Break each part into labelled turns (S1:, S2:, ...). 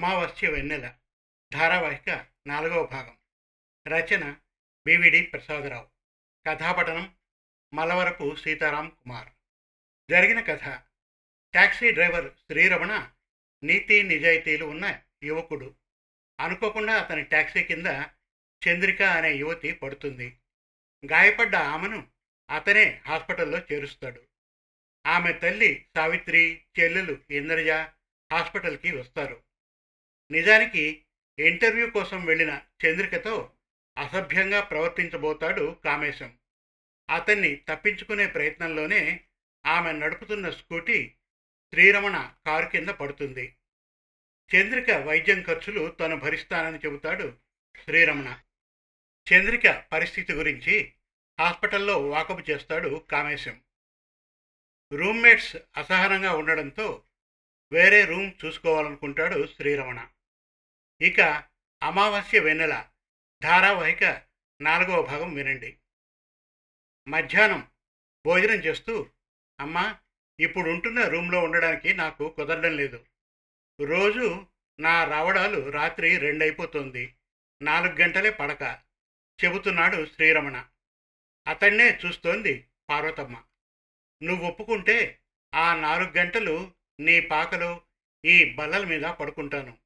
S1: అమావాస్య వెన్నెల ధారావాహిక నాలుగవ భాగం. రచన బివిడి ప్రసాదరావు. కథాపఠనం మలవరపు సీతారాం కుమార్. జరిగిన కథ ట్యాక్సీ డ్రైవర్ శ్రీరమణ నీతి నిజాయితీలు ఉన్న యువకుడు. అనుకోకుండా అతని ట్యాక్సీ కింద చంద్రిక అనే యువతి పడుతుంది. గాయపడ్డ ఆమెను అతనే హాస్పిటల్లో చేరుస్తాడు. ఆమె తల్లి సావిత్రి చెల్లెలు ఇంద్రజ హాస్పిటల్కి వస్తారు. నిజానికి ఇంటర్వ్యూ కోసం వెళ్ళిన చంద్రికతో అసభ్యంగా ప్రవర్తించబోతాడు కామేశం. అతన్ని తప్పించుకునే ప్రయత్నంలోనే ఆమె నడుపుతున్న స్కూటీ శ్రీరమణ కారు కింద పడుతుంది. చంద్రిక వైద్యం ఖర్చులు తను భరిస్తానని చెబుతాడు శ్రీరమణ. చంద్రిక పరిస్థితి గురించి హాస్పిటల్లో వాకపు చేస్తాడు కామేశం. రూమ్మేట్స్ అసహనంగా ఉండడంతో వేరే రూమ్ చూసుకోవాలనుకుంటాడు శ్రీరమణ. ఇక అమావాస్య వెన్నెల ధారావాహిక నాలుగవ భాగం వినండి. మధ్యాహ్నం భోజనం చేస్తూ అమ్మా ఇప్పుడు ఉంటున్న రూమ్లో ఉండడానికి నాకు కుదరడం లేదు. రోజు నా రావడాలు రాత్రి రెండైపోతుంది నాలుగు గంటలే పడక చెబుతున్నాడు శ్రీరమణ. అతన్నే చూస్తోంది పార్వతమ్మ. నువ్వు ఒప్పుకుంటే ఆ నాలుగు గంటలు నీ పాకలో ఈ బల్లల మీద పడుకుంటాను.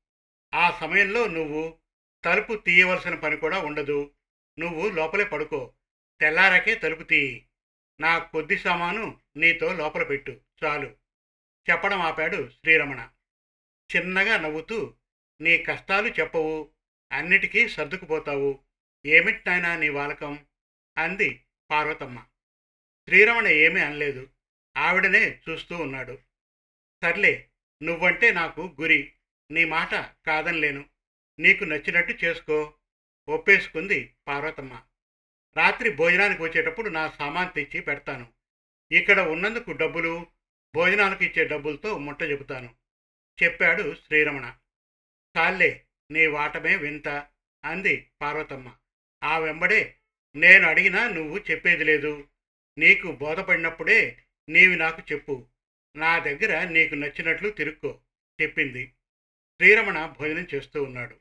S1: ఆ సమయంలో నువ్వు తలుపు తీయవలసిన పని కూడా ఉండదు. నువ్వు లోపలే పడుకో. తెల్లారకే తలుపు తీయి. నా కొద్ది సామాను నీతో లోపల పెట్టు. చాలు. చెప్పడం ఆపాడు శ్రీరమణ. చిన్నగా నవ్వుతూ నీ కష్టాలు చెప్పవు. అన్నిటికీ సర్దుకుపోతావు. ఏమిటి నాయనా నీ వాలకం? అంది పార్వతమ్మ. శ్రీరమణ ఏమీ అనలేదు. ఆవిడనే చూస్తూ ఉన్నాడు. సర్లే నువ్వంటే నాకు గురి. నీ మాట కాదనిలేను. నీకు నచ్చినట్టు చేసుకో. ఒప్పేసుకుంది పార్వతమ్మ. రాత్రి భోజనానికి వచ్చేటప్పుడు నా సామాన్ తెచ్చి పెడతాను. ఇక్కడ ఉన్నందుకు డబ్బులు భోజనాలకు ఇచ్చే డబ్బులతో ముట్ట చెబుతాను. చెప్పాడు శ్రీరమణ. చాలే నీ వాటమే వింత అంది పార్వతమ్మ. ఆ వెంబడే నేను అడిగినా నువ్వు చెప్పేది లేదు. నీకు బోధపడినప్పుడే నీవి నాకు చెప్పు. నా దగ్గర నీకు నచ్చినట్లు తిరుక్కో చెప్పింది. శ్రీరమణ భోజనం చేస్తూ ఉన్నాడు.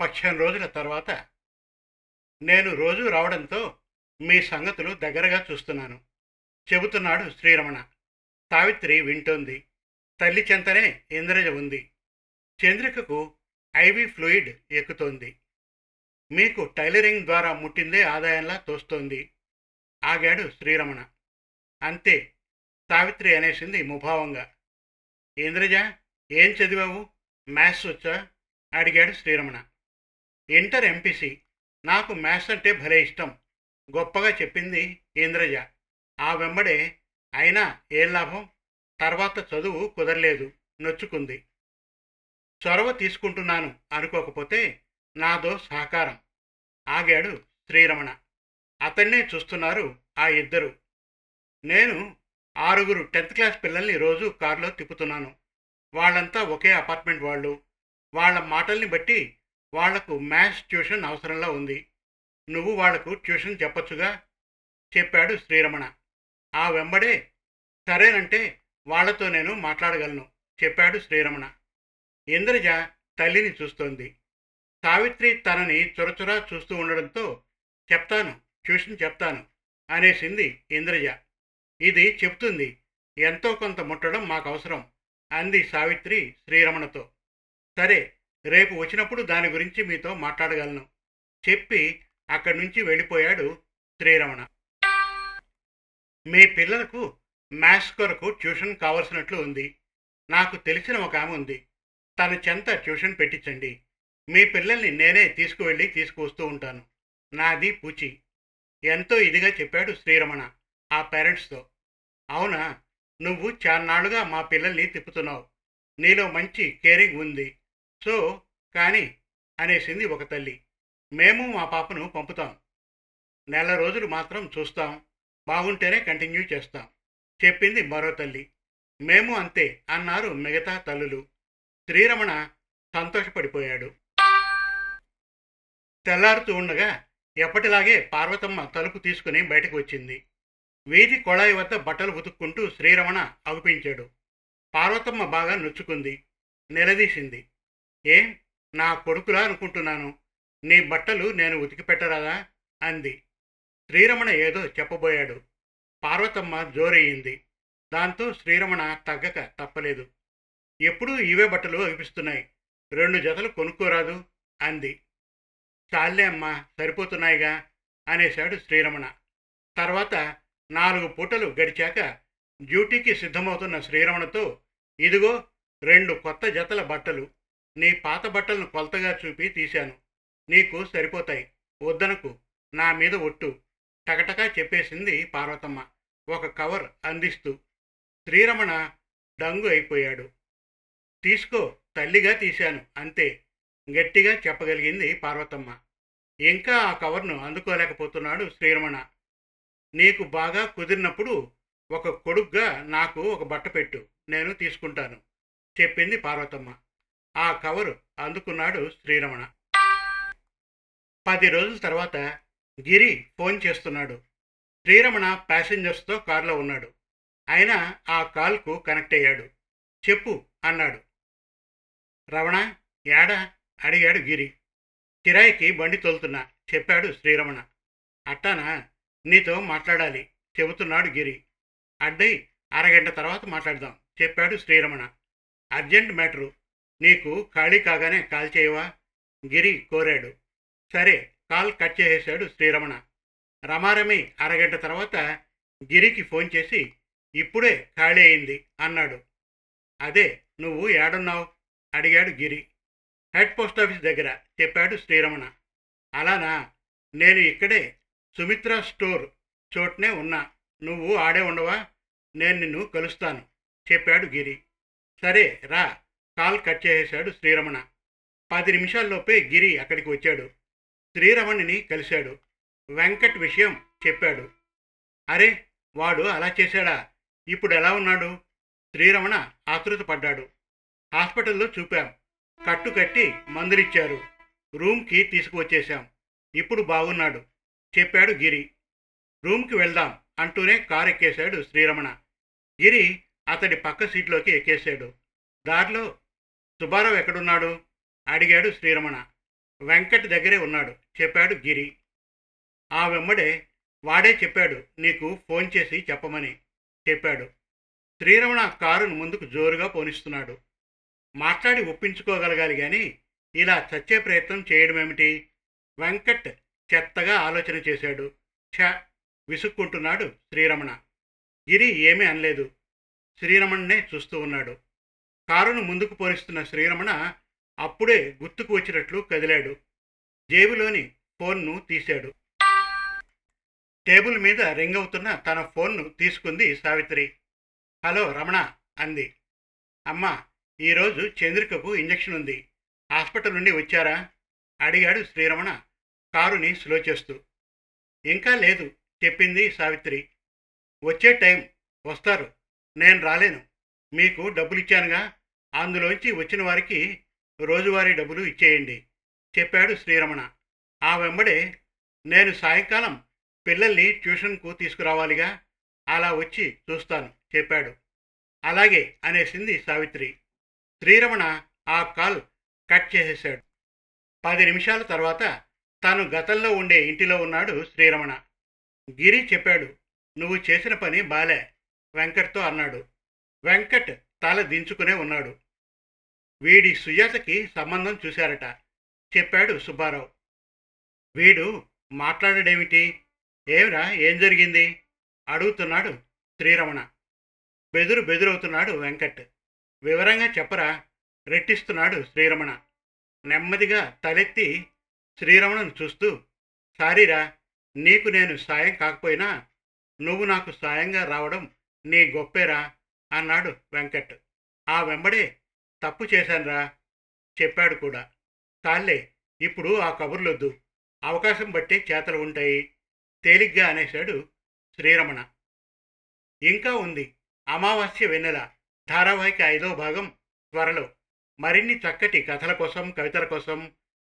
S1: పక్షం రోజుల తర్వాత నేను రోజు రావడంతో మీ సంగతులు దగ్గరగా చూస్తున్నాను. చెబుతున్నాడు శ్రీరమణ. సావిత్రి వింటోంది. తల్లి చెంతనే ఇంద్రజ ఉంది. చంద్రికకు ఐవి ఫ్లూయిడ్ ఎక్కుతోంది. మీకు టైలరింగ్ ద్వారా ముట్టిందే ఆదాయంలా తోస్తోంది. ఆగాడు శ్రీరమణ. అంతే. సావిత్రి అనేసింది ముభావంగా. ఇంద్రజ ఏం చదివావు? మ్యాథ్స్ వచ్చా? అడిగాడు శ్రీరమణ. Inter MPC. నాకు మ్యాథ్స్ అంటే భలే ఇష్టం. గొప్పగా చెప్పింది ఇంద్రజ ఆ వెంబడే అయినా ఏం లాభం? తర్వాత చదువు కుదరలేదు. నొచ్చుకుంది. చొరవ తీసుకుంటున్నాను అనుకోకపోతే నాదో సహకారం. ఆగాడు శ్రీరమణ. అతన్నే చూస్తున్నారు ఆ ఇద్దరు. నేను ఆరుగురు టెన్త్ క్లాస్ పిల్లల్ని రోజు కారులో తిప్పుతున్నాను. వాళ్ళంతా ఒకే అపార్ట్మెంట్ వాళ్ళు. వాళ్ళ మాటల్ని బట్టి వాళ్ళకు మ్యాథ్స్ ట్యూషన్ అవసరంలా ఉంది. నువ్వు వాళ్ళకు ట్యూషన్ చెప్పొచ్చుగా? చెప్పాడు శ్రీరమణ. ఆ వెంబడే సరేనంటే వాళ్ళతో నేను మాట్లాడగలను చెప్పాడు శ్రీరమణ. ఇంద్రజ తల్లిని చూస్తోంది. సావిత్రి తనని చొరచొరా చూస్తూ ఉండడంతో చెప్తాను ట్యూషన్ చెప్తాను అనేసింది ఇంద్రజ. ఇది చెప్తుంది. ఎంతో కొంత ముట్టడం మాకు అవసరం అంది సావిత్రి శ్రీరమణతో. సరే రేపు వచ్చినప్పుడు దాని గురించి మీతో మాట్లాడగలను చెప్పి అక్కడి నుంచి వెళ్ళిపోయాడు శ్రీరమణ. మీ పిల్లలకు మ్యాథ్స్ కొరకు ట్యూషన్ కావలసినట్లు ఉంది. నాకు తెలిసిన ఒక ఆమె ఉంది. తన చెంత ట్యూషన్ పెట్టించండి. మీ పిల్లల్ని నేనే తీసుకువెళ్ళి తీసుకువస్తూ ఉంటాను. నాది పూచి. ఎంతో ఇదిగా చెప్పాడు శ్రీరమణ ఆ పేరెంట్స్తో. అవునా? నువ్వు చాన్నాళ్ళుగా మా పిల్లల్ని తిప్పుతున్నావు. నీలో మంచి కేరింగ్ ఉంది. సో కానీ అనేసింది ఒక తల్లి. మేము మా పాపను పంపుతాం. నెల రోజులు మాత్రం చూస్తాం. బాగుంటేనే కంటిన్యూ చేస్తాం. చెప్పింది మరో తల్లి. మేము అంతే అన్నారు మిగతా తల్లులు. శ్రీరమణ సంతోషపడిపోయాడు. తెల్లారుతూ ఉండగా ఎప్పటిలాగే పార్వతమ్మ తలుపు తీసుకుని బయటకు వచ్చింది. వీధి కొళాయి వద్ద బట్టలు ఉతుక్కుంటూ శ్రీరమణ అగుపించాడు. పార్వతమ్మ బాగా నొచ్చుకుంది. నిలదీసింది. ఏం? నా కొడుకులా అనుకుంటున్నాను. నీ బట్టలు నేను ఉతికి పెట్టరాదా? అంది. శ్రీరమణ ఏదో చెప్పబోయాడు. పార్వతమ్మ జోరయ్యింది దాంతో శ్రీరమణ తగ్గక తప్పలేదు. ఎప్పుడూ ఇవే బట్టలు అనిపిస్తున్నాయి రెండు జతలు కొనుక్కోరాదు అంది. చాలే అమ్మా సరిపోతున్నాయిగా అనేశాడు శ్రీరమణ. తర్వాత నాలుగు పూటలు గడిచాక డ్యూటీకి సిద్ధమవుతున్న శ్రీరమణతో ఇదిగో రెండు కొత్త జతల బట్టలు. నీ పాత బట్టలను కొలతగా చూపి తీశాను. నీకు సరిపోతాయి. వద్దనకు. నా మీద ఒట్టు. టకటకా చెప్పేసింది పార్వతమ్మ. ఒక కవర్ అందిస్తూ శ్రీరమణ డంగు అయిపోయాడు. తీసుకో తల్లిగా తీశాను. అంతే. గట్టిగా చెప్పగలిగింది పార్వతమ్మ. ఇంకా ఆ కవర్ను అందుకోలేకపోతున్నాడు శ్రీరమణ. నీకు బాగా కుదిరినప్పుడు ఒక కొడుగ్గా నాకు ఒక బట్ట పెట్టు నేను తీసుకుంటాను చెప్పింది పార్వతమ్మ. ఆ కవరు అందుకున్నాడు శ్రీరమణ. పది రోజుల తర్వాత గిరి ఫోన్ చేస్తున్నాడు. శ్రీరమణ ప్యాసింజర్స్తో కారులో ఉన్నాడు. ఆయన ఆ కాల్కు కనెక్ట్ అయ్యాడు. చెప్పు అన్నాడు. రమణ ఏడా? అడిగాడు గిరి. కిరాయికి బండి తోలుతున్నా చెప్పాడు శ్రీరమణ. అట్టానా? నీతో మాట్లాడాలి చెబుతున్నాడు గిరి. అడ్డై అరగంట తర్వాత మాట్లాడదాం చెప్పాడు శ్రీరమణ. అర్జెంట్ మ్యాటరు నీకు ఖాళీ కాగానే కాల్ చేయవా? గిరి కోరాడు. సరే కాల్ కట్ చేసేశాడు శ్రీరమణ. రమారమి అరగంట తర్వాత గిరికి ఫోన్ చేసి ఇప్పుడే ఖాళీ అయింది అన్నాడు. అదే నువ్వు ఏడున్నావు? అడిగాడు గిరి. హెడ్ పోస్ట్ ఆఫీస్ దగ్గర చెప్పాడు శ్రీరమణ. అలానా? నేను ఇక్కడే సుమిత్ర స్టోర్ చోట్నే ఉన్నా. నువ్వు ఆడే ఉండవా? నేను నిన్ను కలుస్తాను చెప్పాడు గిరి. సరే రా కాల్ కట్ చేసేశాడు శ్రీరమణ. పది నిమిషాల్లోపే గిరి అక్కడికి వచ్చాడు. శ్రీరమణిని కలిశాడు. వెంకట్ విషయం చెప్పాడు. అరే వాడు అలా చేశాడా? ఇప్పుడు ఎలా ఉన్నాడు? శ్రీరమణ ఆతృత పడ్డాడు. హాస్పిటల్లో చూపాం. కట్టు కట్టి మందులిచ్చారు. రూమ్కి తీసుకువచ్చేశాం. ఇప్పుడు బాగున్నాడు. చెప్పాడు గిరి. రూమ్కి వెళ్దాం అంటూనే కారు ఎక్కేశాడు శ్రీరమణ. గిరి అతడి పక్క సీట్లోకి ఎక్కేశాడు. దారిలో సుబ్బారావు ఎక్కడున్నాడు? అడిగాడు శ్రీరమణ. వెంకట్ దగ్గరే ఉన్నాడు చెప్పాడు గిరి. ఆ వెమ్మడే వాడే చెప్పాడు నీకు ఫోన్ చేసి చెప్పమని చెప్పాడు. శ్రీరమణ కారును ముందుకు జోరుగా పోనిస్తున్నాడు. మాట్లాడి ఒప్పించుకోగలగాలి కానీ ఇలా చచ్చే ప్రయత్నం చేయడమేమిటి? వెంకట్ చెత్తగా ఆలోచన చేశాడు. ఛ! విసుక్కుంటున్నాడు శ్రీరమణ. గిరి ఏమీ అనలేదు. శ్రీరమణనే చూస్తూ ఉన్నాడు. కారును ముందుకు పోనిస్తున్న శ్రీరమణ అప్పుడే గుర్తుకు వచ్చినట్లు కదిలాడు. జేబులోని ఫోన్ను తీశాడు. టేబుల్ మీద రింగ్ అవుతున్న తన ఫోన్ను తీసుకుంది సావిత్రి. హలో రమణ అంది. అమ్మా ఈరోజు చంద్రికకు ఇంజెక్షన్ ఉంది. హాస్పిటల్ నుండి వచ్చారా? అడిగాడు శ్రీరమణ. కారుని స్లో చేస్తూ ఇంకా లేదు చెప్పింది సావిత్రి. వచ్చే టైం వస్తారు నేను రాలేను మీకు డబ్బులు ఇచ్చానుగా అందులోంచి వచ్చిన వారికి రోజువారీ డబ్బులు ఇచ్చేయండి చెప్పాడు శ్రీరమణ. ఆ వెంబడే నేను సాయంకాలం పిల్లల్ని ట్యూషన్కు తీసుకురావాలిగా అలా వచ్చి చూస్తాను చెప్పాడు. అలాగే అనేసింది సావిత్రి. శ్రీరమణ ఆ కాల్ కట్ చేసేశాడు. పది నిమిషాల తర్వాత తాను గతంలో ఉండే ఇంటిలో ఉన్నాడు శ్రీరమణ. గిరి చెప్పాడు నువ్వు చేసిన పని బాలే వెంకట్తో అన్నాడు. వెంకట్ తల దించుకునే ఉన్నాడు. వీడి సుజాతకి సంబంధం చూశారట చెప్పాడు సుబ్బారావు. వీడు మాట్లాడడేమిటి? ఏమిరా ఏం జరిగింది? అడుగుతున్నాడు శ్రీరమణ. బెదురు బెదురవుతున్నాడు వెంకట్. వివరంగా చెప్పరా? రెట్టిస్తున్నాడు శ్రీరమణ. నెమ్మదిగా తలెత్తి శ్రీరమణను చూస్తూ సారీరా నీకు నేను సాయం కాకపోయినా నువ్వు నాకు సాయంగా రావడం నీ గొప్పేరా అన్నాడు వెంకట్. ఆ వెంబడే తప్పు చేశానురా చెప్పాడు కూడా. తాళ్ళే ఇప్పుడు ఆ కబుర్లొద్దు. అవకాశం బట్టే చేతలు ఉంటాయి తేలిగ్గా అనేశాడు శ్రీరమణ. ఇంకా ఉంది. అమావాస్య వెన్నెల ధారావాహిక ఐదో భాగం త్వరలో. మరిన్ని చక్కటి కథల కోసం కవితల కోసం